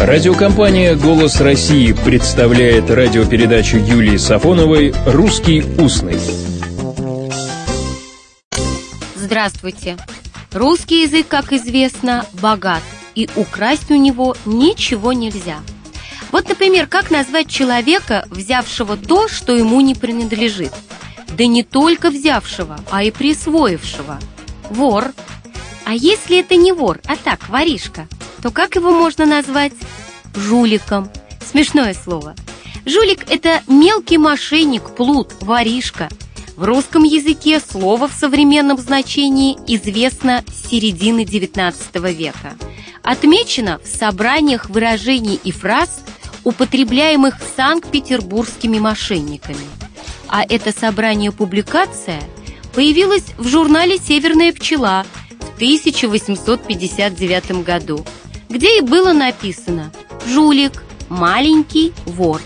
Радиокомпания «Голос России» представляет радиопередачу Юлии Сафоновой «Русский устный». Здравствуйте! Русский язык, как известно, богат, и украсть у него ничего нельзя. Вот, например, как назвать человека, взявшего то, что ему не принадлежит? Да не только взявшего, а и присвоившего. Вор. А если это не вор, а так, воришка – то как его можно назвать? Жуликом. Смешное слово. Жулик – это мелкий мошенник, плут, воришка. В русском языке слово в современном значении известно с середины XIX века. Отмечено в собраниях выражений и фраз, употребляемых санкт-петербургскими мошенниками. А это собрание-публикация появилась в журнале «Северная пчела» в 1859 году – где и было написано «жулик», «маленький вор».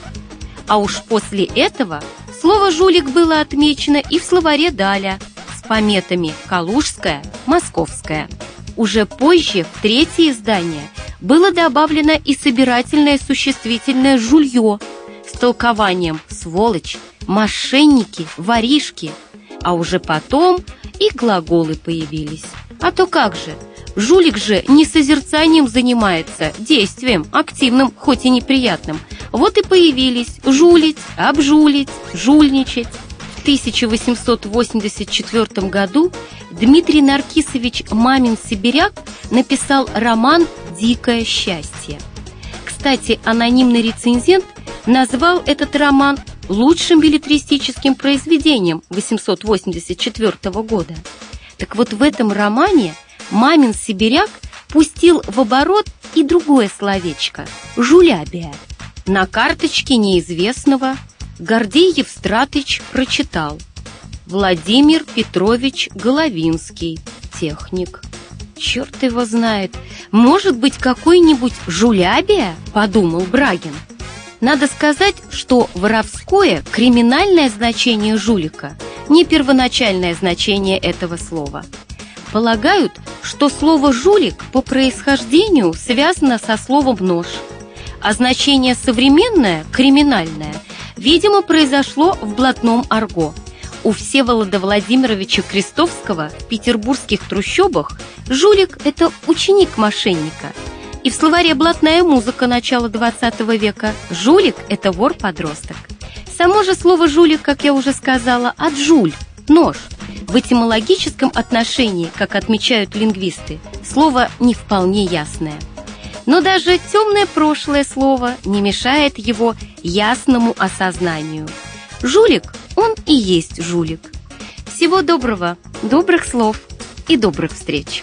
А уж после этого слово «жулик» было отмечено и в словаре Даля с пометами «Калужская», «Московская». Уже позже, в третье издание, было добавлено и собирательное существительное «жулье» с толкованием «сволочь», «мошенники», «воришки», а уже потом и глаголы появились. А то как же – Жулик же не созерцанием занимается, действием, активным, хоть и неприятным. Вот и появились жулить, обжулить, жульничать. В 1884 году Дмитрий Наркисович Мамин-Сибиряк написал роман «Дикое счастье». Кстати, анонимный рецензент назвал этот роман лучшим билетристическим произведением 884 года. Так вот в этом романе мамин сибиряк пустил в оборот и другое словечко – «жулябия». На карточке неизвестного Гордей Евстратыч прочитал Владимир Петрович Головинский, техник. Черт его знает, может быть какой-нибудь жулябия, подумал Брагин. Надо сказать, что воровское криминальное значение жулика не первоначальное значение этого слова – Полагают, что слово «жулик» по происхождению связано со словом «нож», а значение современное, криминальное, видимо, произошло в блатном арго. У Всеволода Владимировича Крестовского в петербургских трущобах жулик – это ученик мошенника. И в словаре «блатная музыка» начала XX века жулик – это вор-подросток. Само же слово «жулик», как я уже сказала, от «жуль» – нож – в этимологическом отношении, как отмечают лингвисты, слово не вполне ясное. Но даже темное прошлое слово не мешает его ясному осознанию. Жулик, он и есть жулик. Всего доброго, добрых слов и добрых встреч.